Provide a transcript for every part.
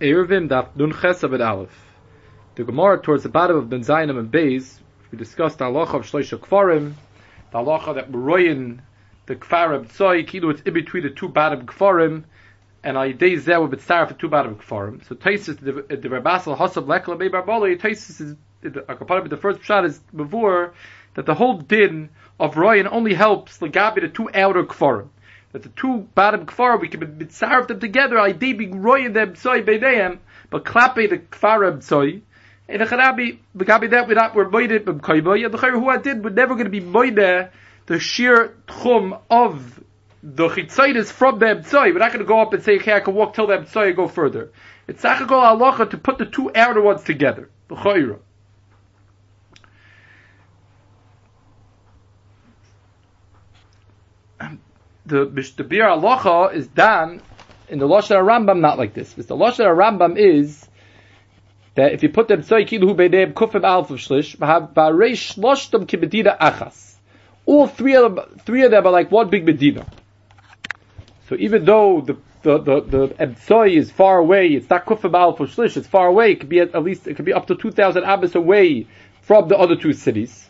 Eruvin Daf Nun Chesed Aleph. The Gemara towards the bottom of Ben Zayim and Beis, we discussed the halacha of Shloisha Kfarim, the halacha that Royin, the Kfar Tzoi, Kilu, it's in between the two bottom Kfarim, and I days there with star for two bottom Kfarim. So Taisis, the, Rabbasal Hasab Lekla Bei Barbali, Taisis is, the, the first shot is before, that the whole din of Royin only helps Lagabi the two outer Kfarim that the two bottom kfar we can mitzaref them together. I did be roying them soy beineim, but klape the kfar soy. In a charabi, begabi that we're not we're moided b'm koiba. Yeah, the who I did we're never going to be moide the sheer tchum of the chitzaitis from the emtsoy. We're not going to go up and say, okay, I can walk till the emtsoy and go further. It's sachakol halacha to put the two outer ones together. The chayra. The the Bir Alocha is done in the Lashon Rambam not like this. The Lashon Rambam is that if you put them Tzoy Kilu Beideb Kufim Alf of Shlish, Ba'arei Shloshtam Kibedina Achas. All three of them, three of them are like one big Medina. So even though the the the the is far away, it's not Kufim Alf of Shlish, it's far away. It could be at, at least it could be up to two thousand abbas away from the other two cities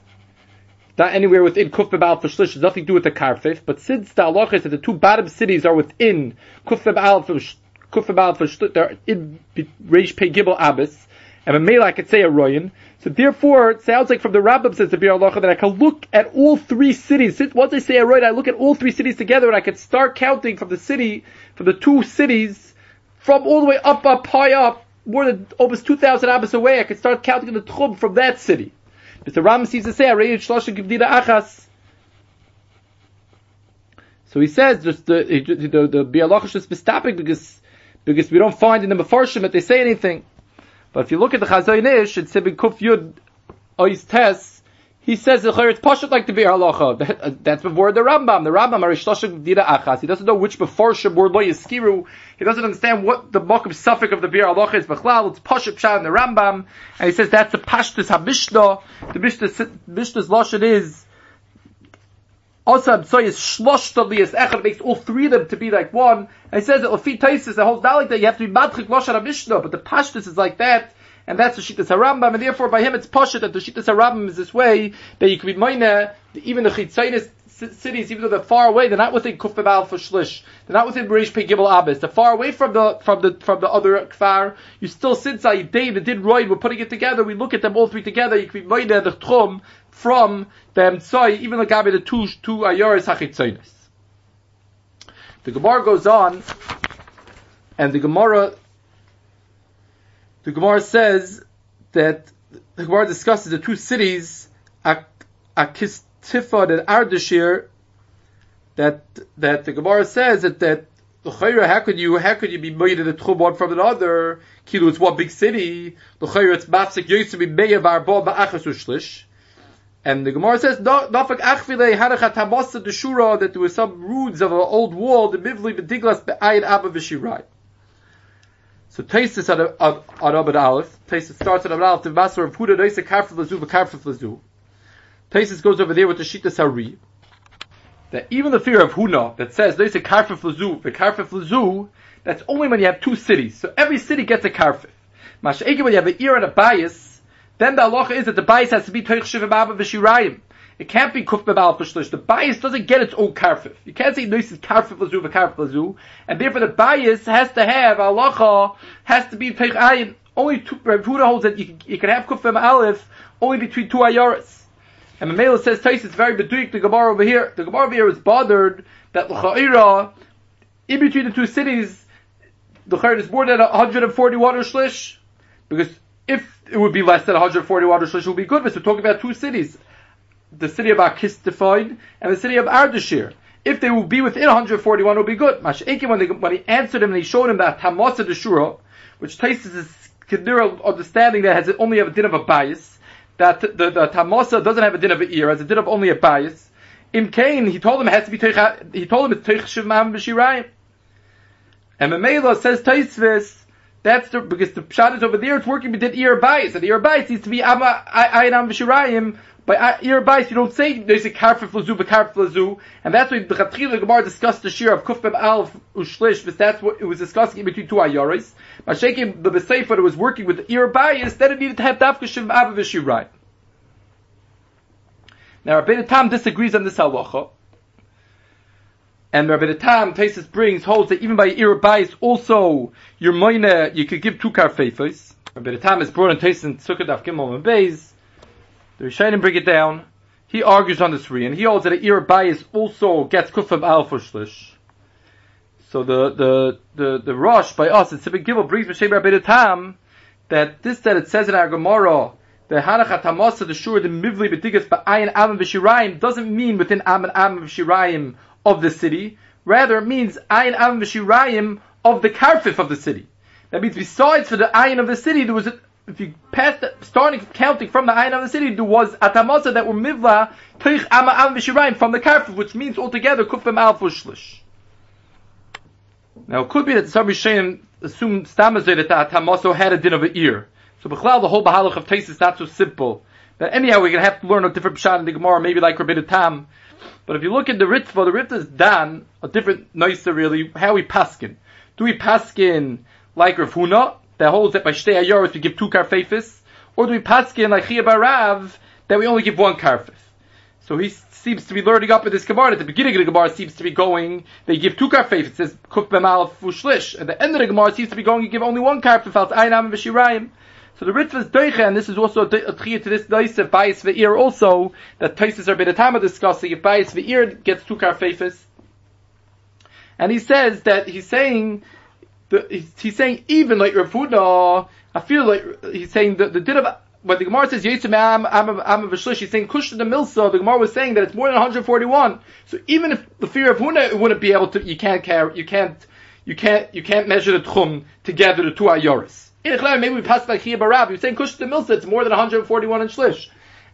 not anywhere within Kuf B'Bal for Shlish, nothing to do with the Karfif, but since the Allah is that the two bottom cities are within Kuf B'Bal for Kuf B'Bal for Shlish, they're in Reish Pei Gibel Abbas, and a male I could say a Royan, so therefore, it sounds like from the Rabbim says the Bir Allah that I can look at all three cities. Since once I say a Royan, I look at all three cities together and I can start counting from the city, from the two cities, from all the way up, up, high up, more than almost 2,000 Abbas away, I can start counting the Tchum from that city. Mr. Ram seems to say, Arei Shlosha Givdida Achas. So he says, just the, the, the, the Bialachish is mistopic because, because we don't find in the Mefarshim that they say anything. But if you look at the Chazon Ish, it's Sibin Kuf Yud Ois Tes, he says the it's pashut like the Bir Halacha. That, uh, that's before the Rambam. The Rambam are Shlosha Givdida Achas. He doesn't know which Mefarshim word lo Yiskiru. He doesn't understand what the Mokum suffix of the Bir Halacha is. Bechlal, it's Pashut Pshat in the Rambam. And he says that's the Pashtus HaMishnah. The Mishnah, Mishnah's Lashon is, also so is shlosh is echad makes all three of them to be like one. And he says that Lafi Taisis, the whole like that you have to be madchik lashon mishnah, but the pashtus is like that, and that's the shittas harambam, and therefore by him it's pashut that the shittas harambam is this way that you can be moina even the chitzainis cities, even though they're far away, they're not within Kufbebal for Shlish. They're not within Berish Pe Gibel Abbas. They're far away from the from the from the other kfar. You still since I Dave and did Roy, we're putting it together. We look at them all three together. You can be made the Tchum from them Tzai, even the Gabi the two two Ayoris Hachitzonis. The Gemara goes on, and the Gemara the Gemara says that the Gemara discusses the two cities, Akis Tifad and Ardashir that that the Gemara says that that how could you how could you be made the tchum one from another? Kilu it's one big city. L'chayra it's mafsik yosef be meyav arba ba'achas ushlish. And the Gemara says dafak achvile harachat hamasa deshura that there were some roots of an old wall the mivli bediglas be'ayin abba v'shirai. So Taisis on on Abed Aleph. Taisis starts at Abed Aleph. The master of Huda Noisa Karfif Lazu v'Karfif Lazu. Taisus goes over there with the Shita Sari, that even the fear of Huna, that says, say Karfif Lazu, the Karfif Lazu, that's only when you have two cities. So every city gets a Karfif. Masha'egi, when you have an ear and a bias, then the halacha is that the bias has to be Teich Shiva Baba V'Shirayim. It can't be Kuf Pashlish. The bias doesn't get its own Karfif. You can't say Nois is Karfif Lazu V'Karfif Lazu, and therefore the bias has to have, halacha, has to be Teich Ayin. Only two, Rav Huda holds that you can, you can have Kuf Bebal Aleph only between two Ayoras. And Mamela says Tais is very beduik the Gemara over here. The Gemara over here is bothered that L'cha'ira, in between the two cities, the Chayr is more than 140 water shlish. Because if it would be less than 140 water shlish, it would be good. But we're talking about two cities. The city of Akistifoid and the city of Ardashir. If they will be within 141, it would be good. Masha'ekim, when, when he answered him and he showed him that Tamasa Deshura, which Tais is a understanding that has only a din of a bias, that the, the Tamosa doesn't have a din of an ear, has a din of only a bias. In Cain, he told him it has to be he told him it's Teich Shivmam B'Shirayim. And Mamela says Taisvis, That's the, because the pshat is over there, it's working with the ear bias, and the ear bias needs to be ama, ayinam v'shirayim, by uh, ear bias, you don't say there's a karfif lazu, karfif lazu, and that's why the Chatchil Gemara discussed the shir of kufbeb alf ushlish, because that's what it was discussing between two ayoris. By shaking the Besefer that was working with the bias, then it needed to have dafka shiv abba v'shirayim. Now Rabbi Tam disagrees on this halacha. And Rabbi Tam, Taisus brings, holds that even by ear bias, also, your moine, you could give two karfefes. Rabbi Tam is brought in Taisus and Sukkot Af Gimel and Beis. The Rishonim bring it down. He argues on this re, and he holds that an bias also gets kufam alpha shlish. So the, the, the, the rush by us, it's a big gimel, brings Mashem Rabbi Tam, that this that it says in our Gemara, the Hanachat Hamasa, the Shur, the Mivli B'tigas Ba'ayin Amam V'Shirayim, doesn't mean within Amam Amam V'Shirayim of the city. Rather, it means Ayin Amam V'Shirayim of the Karfif of the city. That means besides for the Ayin of the city, there was if you pass the, starting counting from the Ayin of the city, there was Atamasa that were Mivla, Teich Amam Amam V'Shirayim from the Karfif, which means altogether Kufim Al Fushlish. Now, it could be that some Rishonim assume Stamazay that the Atamaso had a din of an ear. So Bechlal, the whole Bahalach of Tais is not so simple. But anyhow, we're to have to learn a different Pshat in the Gemara, maybe like Rabbi Tam. But if you look at the Ritva, the Ritva is Dan, a different nicer really, how we paskin. Do we paskin like Rav Huna, that holds that by Shtei Ayoros we give two karfefis? Or do we paskin like Chia Barav, that we only give one karfef? So he seems to be learning up in this Gemara. At the beginning of the Gemara seems to be going, they give two karfef. It says kuf b'mal fushlish. At the end of the Gemara seems to be going, you give only one karfef. Out einam and v'shirayim. So the Ritva is doiche, and this is also a tchiyah to this doise, bias ve'ir also, that Taisis are Bedetama discussing, if bias ve'ir gets two karfefis. And he says that he's saying, the, he's, saying even like Rav Huna, I feel like he's saying that the din of, when the Gemara says Yitzim Am Am Am V'Shlish, he's saying Kush the Milsa. The Gemara was saying that it's more than 141. So even if the fear of Huna it wouldn't be able to, you can't care, you can't, you can't, you can't measure the Tchum together the two Ayoris. Maybe we passed like Chia Barab. He was saying Kush the Milsa, it's more than 141 in Shlish.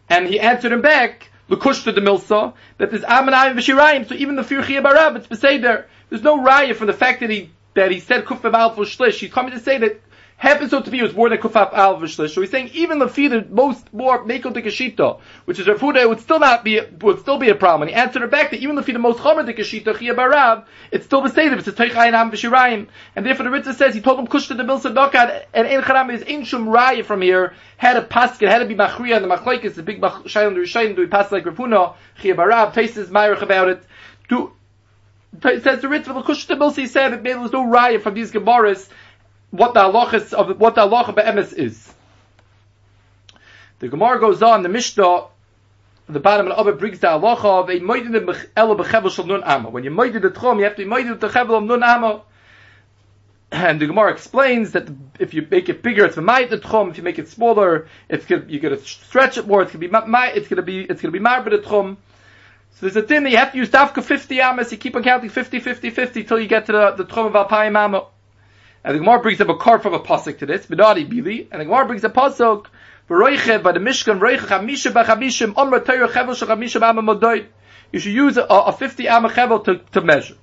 And he answered him back, L'kush to the Milsa, that there's Am Amanayim V'Shirayim, so even the Fir Chia Barab, it's Beseder. There's no raya from the fact that he, that he said Kuf Al Shlish. He's coming to say that happens so to be was more than kufaf al v'shlish. So he's saying even the fee the most more meko de which is refuda, it would still not be would still be a problem. And he answered her back that even the fee the most chomer de kashita chia barav, it's still the same. It's a teichayinam v'shirayim, and therefore the Ritva says he told him kushta the milsa dokad and ein charam is ein shum raya from here had a paskin had to be machriya and the machlekes the big shayim the rishayim do we pass like Rafuna chia barav taste is myrich about it. Do says the Ritva the kushta milsa said that there was no raya from these gemaras what the halachas of what the halacha be'emes is. The Gemara goes on, the Mishnah, the bottom of it brings the halacha of a moedid ela bechevel shel nun ama. When you moedid the tchum, you have to be moedid the chevel of nun ama. And the Gemara explains that if you make it bigger, it's ma'it the tchum. If you make it smaller, it's you're going to stretch it more. It's going to be ma, it's going to be it's going to be marbet the tchum. So there's a thing that you have to use dafka 50 amas. You keep on counting 50, 50, 50 till you get to the, the tchum of alpayim amma. And the Gemara brings up a car from a pasuk to this, Bidadi Bili, and the Gemara brings a pasuk, V'roichev by the Mishkan, V'roichev chamisha b'chamishim, Omra Torah chevel shechamishim amma modoid. You should use a, a 50 amma chevel to, to measure.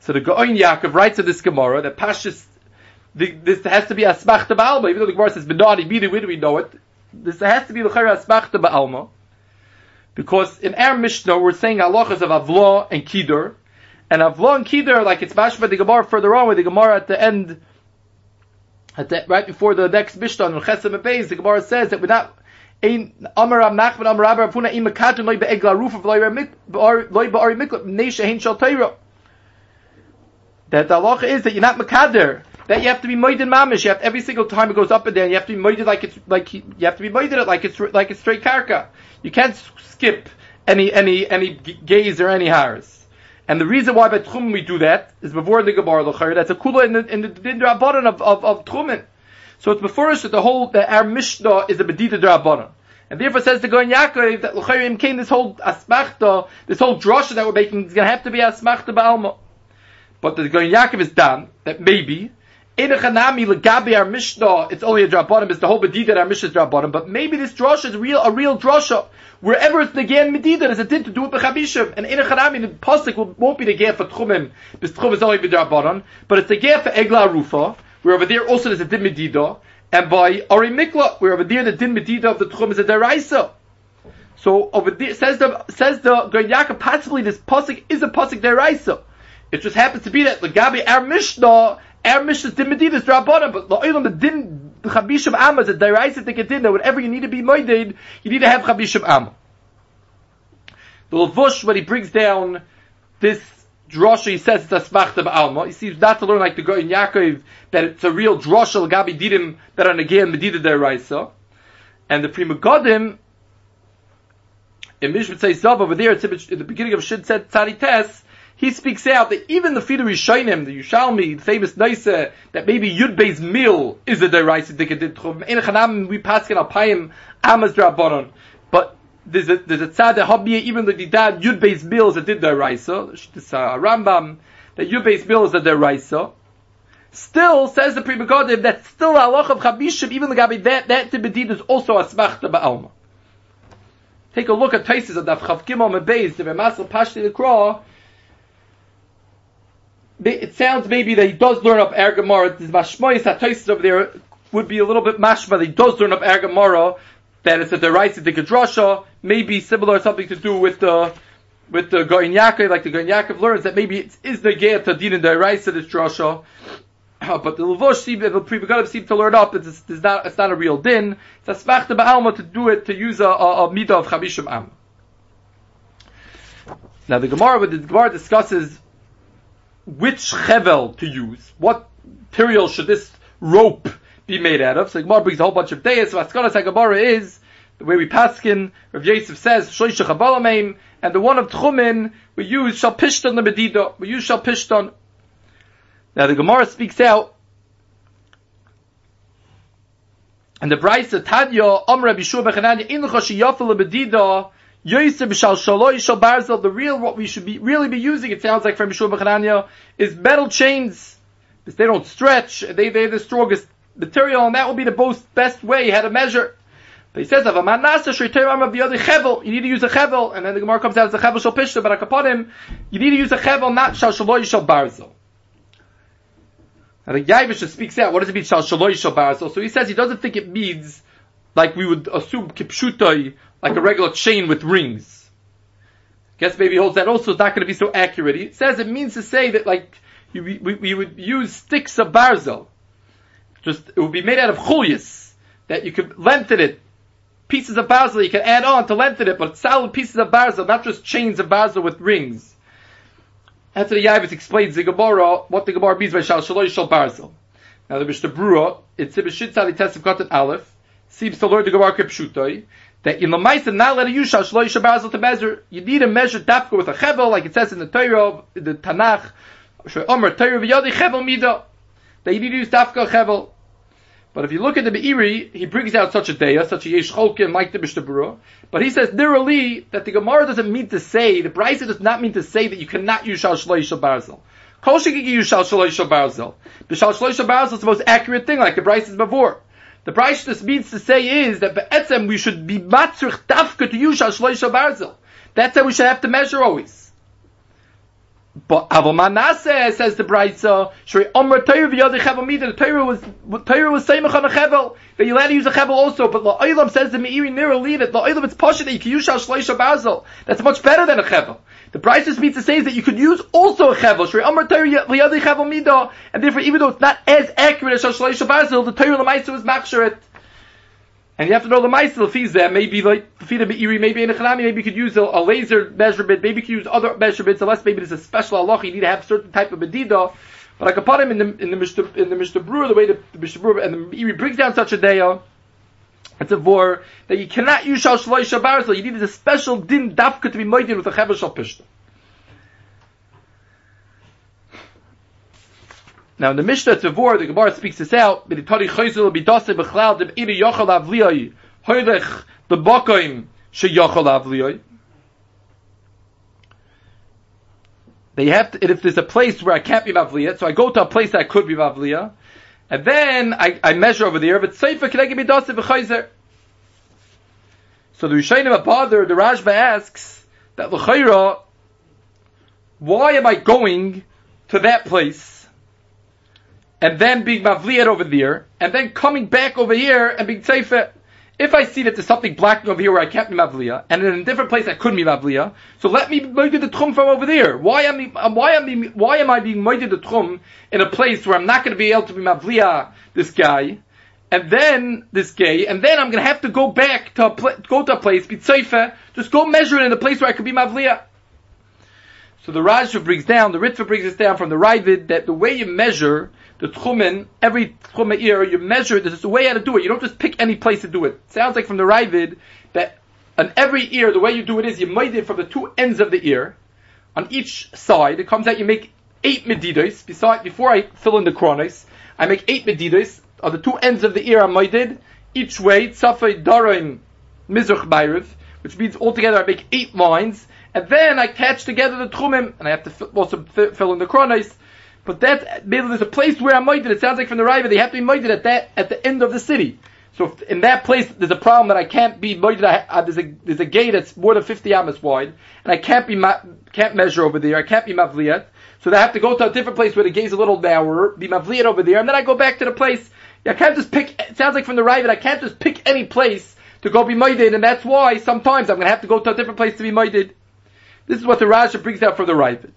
So the Gaon Yaakov writes in this Gemara that Pashas, this has to be a smachta ba'alma, even though the Gemara says Bidadi Bili, where do we know it? This has to be the Chayra smachta ba'alma. Because in our Mishnah, we're saying halachas of Avla and Kidur, and Avlon Kider, like it's mashma the Gemara further on, with the Gemara at the end, at the, right before the next Mishnah, on Chesem Beis, the Gemara says that we're not. That the halacha is that you're not Makader. That you have to be moided mamish. You have every single time it goes up and down. You have to be moided like it's like you have to be moided it like it's like it's straight karka. You can't skip any any any gaze or any hairs. And the reason why by Tchum we do that is before the Gemara L'chayr. That's a kula in the in the din of of, of Tchumen. So it's before us that the whole that our Mishnah is a bedita drabanan. And therefore says the Goyen Yaakov that L'chayrim came this whole asmachta, this whole drasha that we're making is going to have to be asmachta ba'alma. But the Goyen Yaakov is done that maybe in a chanami legabi our Mishnah, it's only a drabanim, it's the whole bedida that our Mishnah is drabanim, but maybe this drasha is real, a real drasha. Wherever it's the gen medida, there's a din to do with bechabishim. And in a chanami, the pasuk won't be the gen for tchumim, because tchum is only b'drabanan, but it's the gen for egla rufa, where over there also there's a din medida, and by Ari Mikla, where over there the din medida of the Tchum is a deraisa. So over there says the says the Yaakov possibly this pasuk is a pasuk deraisa. It just happens to be that the Gabi our Mishnah our Mishnah's din medida is rabbanon, but the oilam the chabishim amma is a deraisa to get in there. Whenever you need to be moeded, you need to have chabishim amma. The Lavush when he brings down this drasha, he says it's a smachta ba'alma. He seems not to learn like the guy in Yaakov that it's a real drasha l'gabi didim that are again medida deraisa. And the Pri Megadim, in Mishpat says over there, at the beginning of Shid said Tzadi Tes, he speaks out that even the Fidu Rishainim, the Yerushalmi, the famous Naisa, that maybe Yud meal is a deraisa dikadid we pass in Alpayim, Amaz Drabonon. But there's a there's a tzad that even the dad Yud Beis meal is a did deraisa. This uh, Rambam that Yud Beis meal is a deraisa. Still says the Pri Megadim that still a halach of Chabishim, even the Gabi that that Tibedid is also a smachta ba'alma. Take a look at Taisis of Daf Chav Gimel Mebeis, the Remasel Pashti the Kra. It sounds maybe that he does learn up Ergamara. This Mashmoyis Taisis over there would be a little bit mashma. That he does learn up Ergamara that it's a deraisa the Gedrasha, maybe similar something to do with the with the Goin Yaakov, like the Goin Yaakov learns that maybe it is the Geat Tadin and deraisa this drasha. Uh, but the Levush seem, the Pri seem to learn up that it's, it's, not, it's not a real din. It's a smachta ba'alma to do it, to use a, a, a of Chabishim Am. Now the Gemara, the Gemara discusses which chevel to use. What material should this rope be made out of? So Gemara brings a whole bunch of days. So Askanas Gemara is the way we paskin. Rav Yosef says shoysha chabalameim, and the one of tchumin we use shal pishton the medida. We use shal pishton. Now the Gemara speaks out, and the Brisa Tanya Amr Bishur Bechananya In Yafel Bedida Yosef Shal Shaloi Shal Barzel. The real what we should be really be using, it sounds like from Bishur Bechananya, is metal chains. Because they don't stretch. They they're the strongest material, and that will be the most best way how to measure. But he says, "Of a manasa of the other chevel, you need to use a chevel." And then the Gemara comes out as a chevel shal pishta, but upon him, you need to use a chevel, not shal shaloi shal barzel. And the Yaivish speaks out, what does it mean, shal shaloi shal barzel? So he says he doesn't think it means, like we would assume kipshutai, like a regular chain with rings. Guess maybe holds that also is not going to be so accurate. He says it means to say that like, we, we, we would use sticks of barzel. Just, it would be made out of chulias, that you could lengthen it, pieces of barzel you can add on to lengthen it, but solid pieces of barzel, not just chains of barzel with rings. After the Yavis explains the Gemara, what the Gemara means by Shal Shaloi Shal Barzel. Now the Mishnah Brura, it's a Bishit Sali Tesef Katan Aleph, seems to learn the Gemara Kipshutai, that in the Maisa not let you Shal Shaloi Shal Barzel to measure, you need to measure Dafka with a Chevel, like it says in the Torah, the Tanakh, Omer Torah V'yadi Chevel Mida, that you need to use Dafka Chevel. But if you look at the Be'iri, he brings out such a daya, such a yesh cholkin like the Mishnah But he says literally that the Gemara doesn't mean to say, the Brisa does not mean to say that you cannot use shal shloi shal barzel. Kol shekiki use shal shloi shal barzel. The shloi is the most accurate thing, like the Brisa is before. The just means to say is that be'etzem we should be matzrich dafka to use shal shloi barzel. That's how we should have to measure always. But Avomanase says the Brisa, Shri Omer Torah v'yadi chevel mida. The Torah was Torah was saying on a chevel that you allowed to use a chevel also. But La'olam says the Meiri Nira leave it. La'olam it's posh that you can use shal shleisha basil. That's much better than a chevel. The Brisa means to say that you could use also a chevel. And therefore, even though it's not as accurate as shal shleisha basil, the Torah Lamaisa was machsharet. And you have to know the Maisel Fizeh, maybe like Fida Be'iri, maybe in a Chanami, maybe you could use a, a, laser measurement, maybe you could use other measurements, unless maybe there's a special Allah, you need to have certain type of Medida. But I could put him in the in the in the Mishnah Brura, the way the, the Brewer and the Be'iri brings down such a day, it's a vor that you cannot use Shal Shaloi Shabar, so you need a special din dafka to be moided with a Chaber Shal Pishta. Now in the Mishnah Tavor, the Gemara speaks this out, B'ditari chayzul b'dase b'chlal dem iri yochel avliyai, hoylech b'bokoim she yochel avliyai. They have to, if there's a place where I can't be Mavliya, so I go to a place that could be Mavliya, and then I, I measure over there, but Seifa can I give me Dasa v'chayzer? So the Rishayim Abadar, the Rashba asks, that L'chayra, why am I going to that place? and then being mavliyat over there, and then coming back over here and being tzeifa. If I see that there's something blocking over here where I can't be mavliya, and in a different place I couldn't be mavliya, so let me moided the tchum from over there. Why am I, um, why am I, why am I being moided the tchum in a place where I'm not going to be able to be mavliya this guy, and then this gay, and then I'm going to have to go back to a pl- go to a place, be tzeifa, just go measure it in a place where I could be mavliya. So the Rajah brings down, the Ritva brings us down from the Ravid that the way you measure the tchumen, every tchumen ear, you measure, there's a way how to do it. You don't just pick any place to do it. it sounds like from the Ravid that on every ear, the way you do it is you made it from the two ends of the ear. On each side, it comes out, you make eight medidas. Beside, before I fill in the chronos, I make eight medidas. On the two ends of the ear, I'm made each way, tzafay darim mizrach bayriv, which means altogether I make eight lines, and then I catch together the tchumim, and I have to also fill in the chronos. But that there's a place where I'm moided. It sounds like from the Riva they have to be moided at that at the end of the city. So in that place there's a problem that I can't be moided. There's a there's a gate that's more than 50 amas wide, and I can't be can't measure over there. I can't be mavliyat. So I have to go to a different place where the gate's a little narrower, be mavliyat over there, and then I go back to the place. I can't just pick. It sounds like from the Riva I can't just pick any place to go be moided, and that's why sometimes I'm going to have to go to a different place to be moided. This is what the Rashi brings out from the Riva.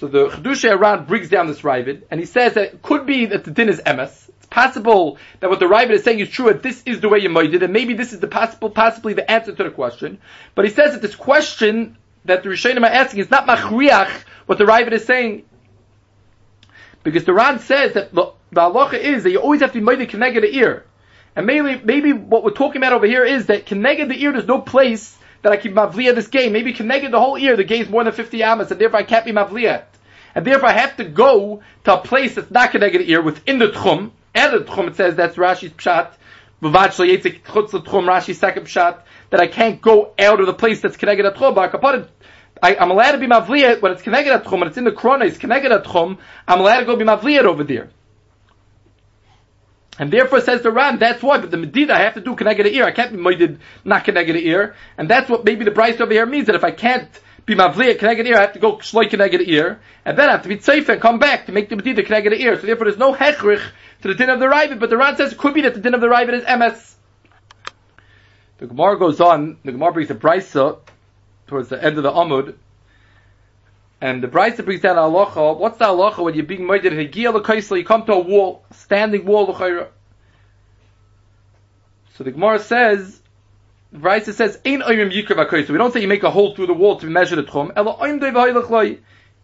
So the Chedusha Iran brings down this Ravid, and he says that it could be that the din is emes. It's possible that what the Ravid is saying is true, that this is the way you made it, and maybe this is the possible, possibly the answer to the question. But he says that this question that the Rishonim are asking is not machriach, what the Ravid is saying. Because the Ran says that the, halacha is that you always have to be made connected the ear. And maybe, maybe what we're talking about over here is that connected the ear, there's no place that I keep mavliya this game. Maybe connected the whole ear, the game is more than 50 amas, and therefore I can't be mavliya. And therefore I have to go to a place that's not connected ear within the tchum. And the tchum, it says that's Rashi's pshat. Rashi's second pshat. That I can't go out of the place that's connected at tchum. I, am allowed to be mavliya when it's connected at tchum, when it's in the krona, it's connected at tchum. I'm allowed to go be mavliya over there. And therefore says the Ram, that's why, but the Medida I have to do connected ear. I can't be moided not connected to ear. And that's what maybe the price over here means, that if I can't be mavliya connected ear, I have to go shloi connected ear, and then I have to be tzayf and come back to make the Medida connected ear. So therefore there's no hechrich to the din of the Ravid, but the Ram says it could be that the din of the Ravid is MS. The Gemara goes on, the Gemara brings a brisa towards the end of the Amud, and the Brisa brings down halacha. What's the halacha when you're being murdered? You come to a wall, standing wall. So the Gemara says, the Brisa says, "Ein oyim yikra So we don't say you make a hole through the wall to measure the tchum.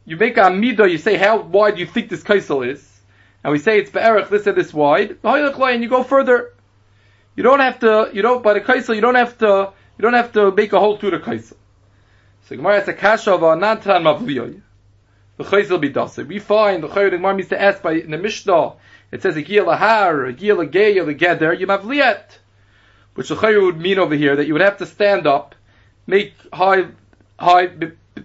You make a midah. You say how wide you think this kaisel is, and we say it's be'erach this and this wide. And you go further. You don't have to. You don't by the kaisel. You don't have to. You don't have to make a hole through the kaisel. So Gemara has a kasha of a nantran mavliyoy. The chayzel be dasa. We find the chayyid Gemara means to ask by in the Mishnah. It says a giyal lahar, a giyal gay, a geder, you mavliyat. Which the would mean over here that you would have to stand up, make high, high,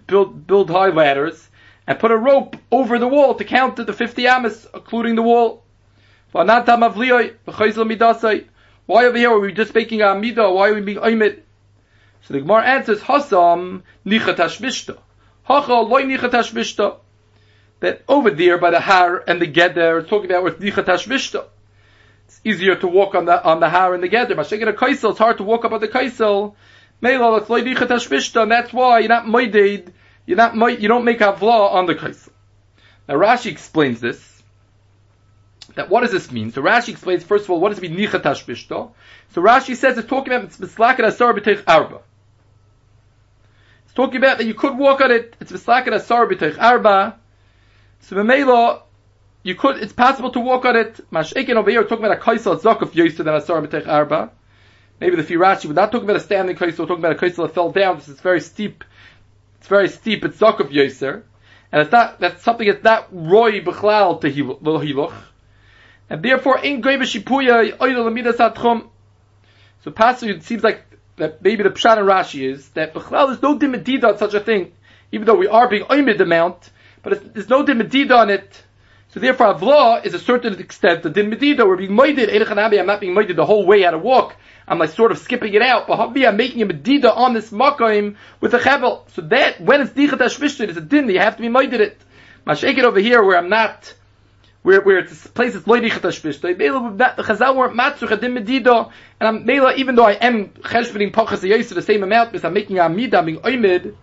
build, build high ladders, and put a rope over the wall to count to the 50 amas, including the wall. Why over here are we just making a midah? Why are we being oimid? So the Gemara answers, Hasam nichat hashmishta. Hacha loy nichat hashmishta. That over there by the har and the geder, it's talking about with nichat hashmishta. It's easier to walk on the on the har and the. But shaking a kaisel, it's hard to walk up on the kaisel. Meila, it's and that's why you're not moided, you're not might you don't make a vla on the kaisel. Now Rashi explains this that what does this mean? So Rashi explains first of all what does it mean nichat hashmishta. So Rashi says it's talking about mislakat asar b'teich arba. It's talking about that you could walk on it. It's v'slaket asar b'teich arba. So b'meila, you could. It's possible to walk on it. Mashikin over here, talking about a kaisel zakuf yoser than asar b'teich arba. Maybe the Firashi, we're not talking about a standing kaisel. We're talking about a kaisel that fell down. This is very steep. It's very steep. It's zakuf yoser, and it's not. That's something that's not roy b'chlal to hiluch. And therefore, in greva shipuya oil lamidas atchum. So, pasuk it seems like that maybe the Pshat and Rashi is that Bechlal there's no dimedida on such a thing, even though we are being oimid mount, but there's no dimedida on it. So therefore, Avla is a certain extent the din medida. We're being moided. I'm not being moided the whole way how to walk. I'm like sort of skipping it out. But I'm making a medida on this makoim with a chevel. So that when it's dichat ashvishtin, it's a din. You have to be moided it. Mashake it over here where I'm not where where it's a place that's loy nichat ashpishta. Mela the Chazal weren't matzuch adim medido, and I'm mela even though I am cheshbening pachas the same amount because I'm making a amida, I'm being oimid.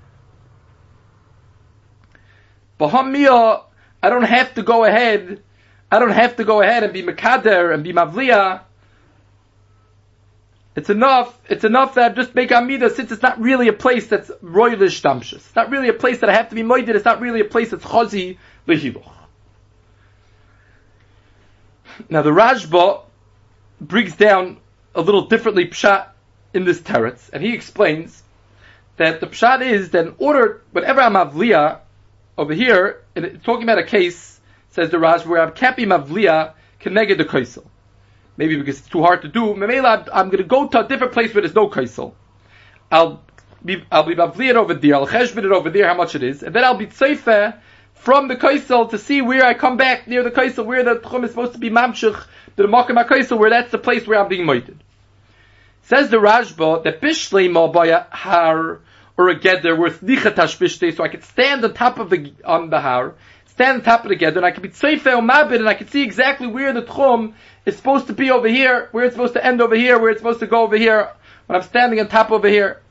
Bahamia, I don't have to go ahead. I don't have to go ahead and be mekader and be mavliya. It's enough. It's enough that I just make amida since it's not really a place that's royalish damshus. It's not really a place that I have to be moided. It's not really a place that's chazi lehiluch. Now the Rashba brings down a little differently pshat in this teretz, and he explains that the pshat is that in order, whenever I'm avliya, over here, it's talking about a case, says the Raj, where I can't be mavliya connected the kaisel. Maybe because it's too hard to do. Mamela, I'm going to go to a different place where there's no kaisel. I'll be, I'll be mavliya over there, I'll cheshbin it over there, how much it is, and then I'll be tzeifer from the kaisel to see where I come back near the kaisel, where the tchum is supposed to be mamshich, the makom kaisel, where that's the place where I'm being moited. Says the Rashba that bishlei ma har or a geder worth nichatash bishte, so I could stand on top of the on the har, stand on top of the geder, and I could be tzeifer mabit, and I could see exactly where the tchum is supposed to be over here, where it's supposed to end over here, where it's supposed to go over here, when I'm standing on top over here.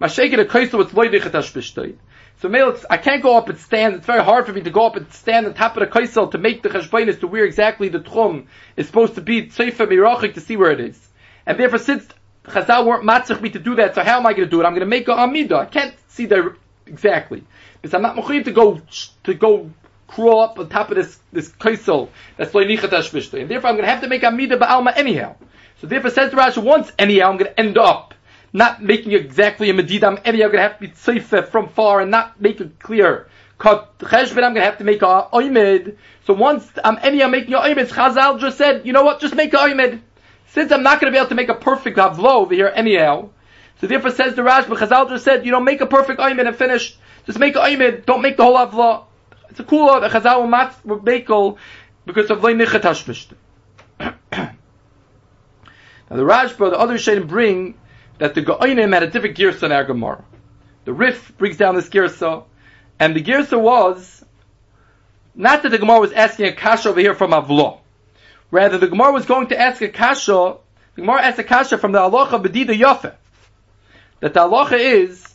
Mashake a kaisel with loy nichatash bishte. So male, I can't go up and stand. It's very hard for me to go up and stand on top of the kaisel to make the cheshbainis to where exactly the tchum is supposed to be tzeifer mirachik to see where it is. And therefore, since Chazal weren't matzich me to do that, so how am I going to do it? I'm going to make a amida. I can't see there exactly because I'm not mechuyev to go to go crawl up on top of this this kaisel that's loynichat and therefore I'm going to have to make amida ba'alma anyhow. So therefore, says the Rashi, once anyhow I'm going to end up not making exactly a medida. I'm anyhow going to have to be tzeife from far and not make it clear. Cut I'm going to have to make a oimid. So once I'm anyhow making a oimid, Chazal just said, you know what, just make a oimid. Since I'm not going to be able to make a perfect havlo over here anyhow, so therefore says the Rash, but Chazal just said, you know, make a perfect ayman and finish. Just make a ayman, don't make the whole havlo. It's a cool that Chazal will make because of loy nichet Now the Rashba, the other Shayim bring that the Goinim had a different girsa in our Gemara. The Rif brings down this girsa, and the girsa was not that the Gemara was asking a kasha over here from Avlo. Rather, the Gemara was going to ask a kasha, the Gemara asked a kasha from the halacha bedida yafe. That the halacha is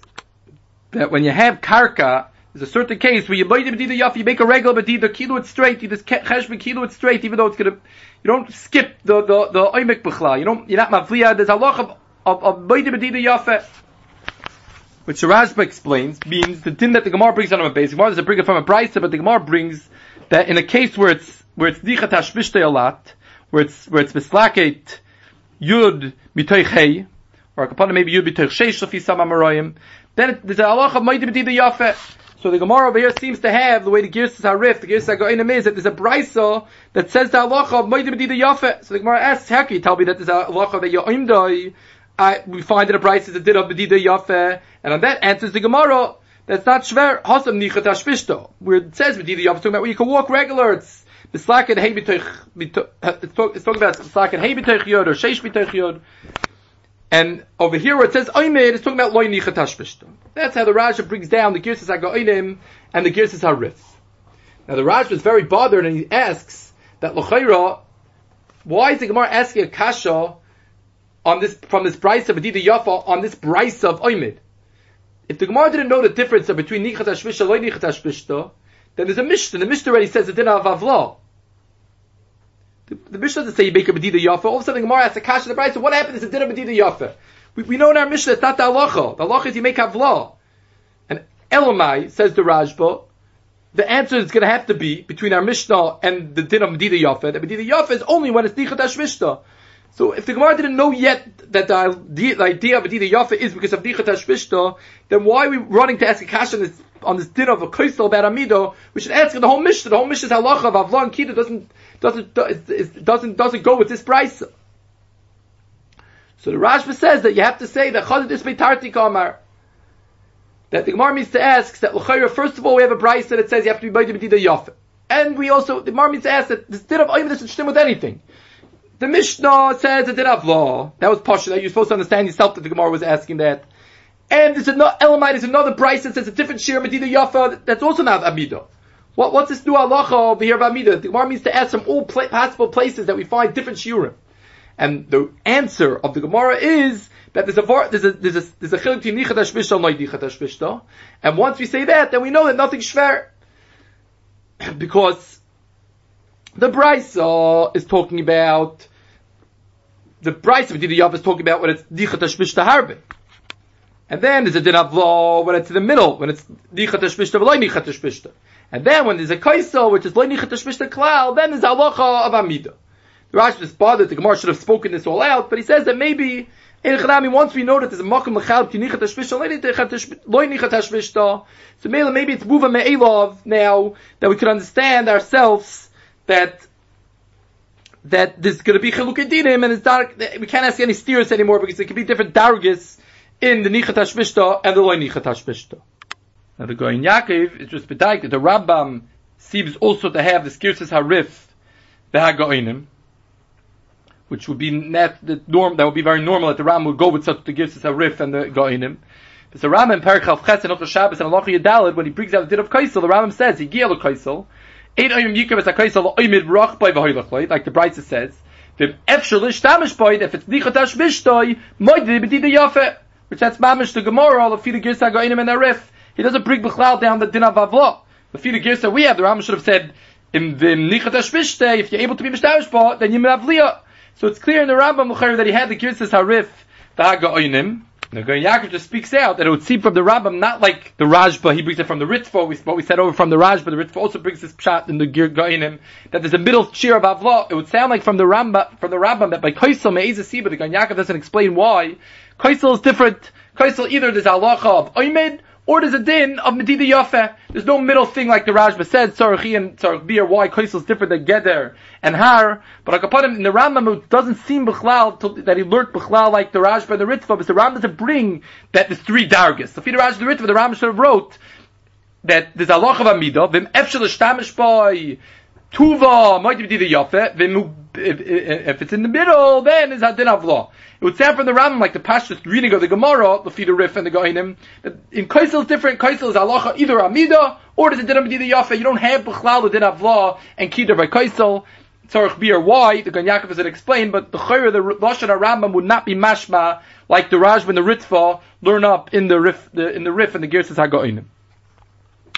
that when you have karka, there's a certain case where you buy the bedida yafe, you make a regular bedida, kilo it straight, you just cheshbon kilo it straight, even though it's gonna, you don't skip the, the, the oimik b'chla, you don't, you're not mavliya, there's halacha of, of, of buy the bedida yafe. Which the Rashba explains means the din that the Gemara brings on a base. Gemara doesn't bring it from a brisa, but the Gemara brings that in a case where it's where it's dichat hashbishte a lot, where it's where it's mislaket yud mitoich hey, or kapana maybe yud mitoich sheish lafi sama marayim, then it, there's a halach of maidim b'dida yafe. So the Gemara over here seems to have the way the Girsas Harif, the Girsas Hagoinim is that there's a brisa that says the halacha of maidim b'dida yafe. So the Gemara asks, how can you tell me that there's a halacha that yoimdoi? I, we find that a brisa is a din of b'dida yafe, and on that answers the Gemara. That's not shver hasam nichat hashpishto. Where it says b'dida yafe, talking about where you can walk regular. It's Hey bitoich, uh, it's talking about bislaken hey bitoich yod or sheish bitoich yod. And over here where it says oimed, it's talking about loy nichatashpishta. That's how the Raja brings down the Girsas HaGoinim and the Girsas HaRif. Now the Raja is very bothered and he asks that L'chaira, why is the Gemara asking a kasha on this, from this price of Adida Yafa on this price of Oimid? If the Gemara didn't know the difference between Nichat HaShvishta and Loy Nichat HaShvishta, then there's a Mishnah. The Mishnah already says the dinner of Avla. The, the Mishnah doesn't say you make a Medida Yafa. All of a sudden, Gemara asks a Kash the price. So what happens to dinner Medida Yafa? We, we know in our Mishnah it's not the halacha. The halacha is you make Avla. And Elamai, says the Rashba, the answer is going to have to be between our Mishnah and the din of Medida Yafa. The Medida Yafa is only when it's Nichat Hashmishta. So if the Gemara didn't know yet that the, the idea of Medida Yafa is because of Nichat Hashmishta, then why are we running to ask a Kash on this on this din of a kaisel about amido, we should answer the whole mission. The whole mishnah's halacha of avla and kita doesn't doesn't doesn't doesn't go with this price. So the Rashba says that you have to say that chazid is beitarti kamar. That the Gemara means to ask that l'chayra. First of all, we have a price that it says you have to be b'aydim b'dida yafe, and we also the Gemara means to ask that this din of ayim doesn't stem with anything. The Mishnah says it did have law. That was posh. That you're supposed to understand yourself that the Gemara was asking that. And there's another Elamite, there's another price that says a different share Medina Yafa, that's also not Amidah. What, what's this new halacha over here about Mida? The Gemara means to ask from all pla- possible places that we find different shiurim. And the answer of the Gemara is that there's a there's a there's a there's a chiluk between nichat hashmishta and once we say that, then we know that nothing's shver. because the Brisa is talking about the Brisa of Yav is talking about when it's nichat hashmishta harbe. And then there's a din of law when it's in the middle, when it's nichat hashmishta v'loy nichat hashmishta. And then when there's a kaisel, which is loy nichat hashmishta klal, then there's halacha of amida. The Rashi is bothered. The Gemara should have spoken this all out, but he says that maybe in Chadami, once we know that there's a makom lechal tinichat hashvishta, loy nichat hashvishta. So maybe maybe it's muva me'elov now that we can understand ourselves that that there's going to be chiluk dinim and it's dark. We can't ask any steers anymore because there could be different dargis in the nichat hashvishta and the loy nichat hashvishta. Now the going Yaakov is just bedaik that the Rambam seems also to have the skirsis harif the hagoinim which would be net, the norm, that would be very normal that the Ram would go with such the a riff and the Goinim. But the Ram in Perichav Ches and Ochel Shabbos and Allah Yadalid, when he brings out the din of Kaisel, the Ram says, he giel Kaisel, Ein oyim yikav es a Kaisel, oimid roch by v'hoylach like the Brisa says, Vim efshel ish tamish boy, if it's nichat hashmishtoi, moide b'dida yafe, which that's mamish the Gemara, the fida girsa Goinim and a riff. He doesn't bring Bechlal down the din of Avlo. The fida girsa we have, the Ram should have said, in the nichat hashmishtoi, if you're able to be mishtamish then you may have liyah. So it's clear in the Rambam that he had the Girsis Harif, the Haga Oynim. The Yaakov just speaks out that it would seem from the Rambam, not like the Rajba, he brings it from the Ritva, what we said over from the Rajba, the Ritva also brings this pshat in the Goyenim, that there's a middle cheer of Avla. It would sound like from the Rambam, from the Rambam that by Kaisel Me'ez Siba, the Yaakov doesn't explain why. Kaisel is different. Kaisel either there's halacha of Oymed, or there's a din of Medida Yafeh. There's no middle thing like the Rajba said, Tzarachi and Tzarach why Kaisel is different than Geder and Har. But Akapadim, in the Rambam, it doesn't seem Bechlal that he learned Bechlal like the Rajba and the Ritva, but the Rambam doesn't bring that there's three Dargas. The Fida Rajba the Ritva, the Rambam should have wrote that there's a loch of Amidah, Vim Efshel Shtamish Boy, Tuva, the Yafeh, Vim if if it's in the middle, then it's Hadin Avlah. It would sound from the Rambam like the Pashtus reading of the Gemara, the Fida Rif and the Goinim, that in Kaisel is different. Kaisel is halacha either Amida or does it din Amida Yafa. You don't have B'chlal the din Avla and Kidar by Kaisel. Tzarech Bir why the Gan Yaakov doesn't explain, but the Chayra the Lashon Rambam would not be mashma like the Rajba and the Ritva learn up in the Rif the, in the Rif and the Girsis Hagoinim.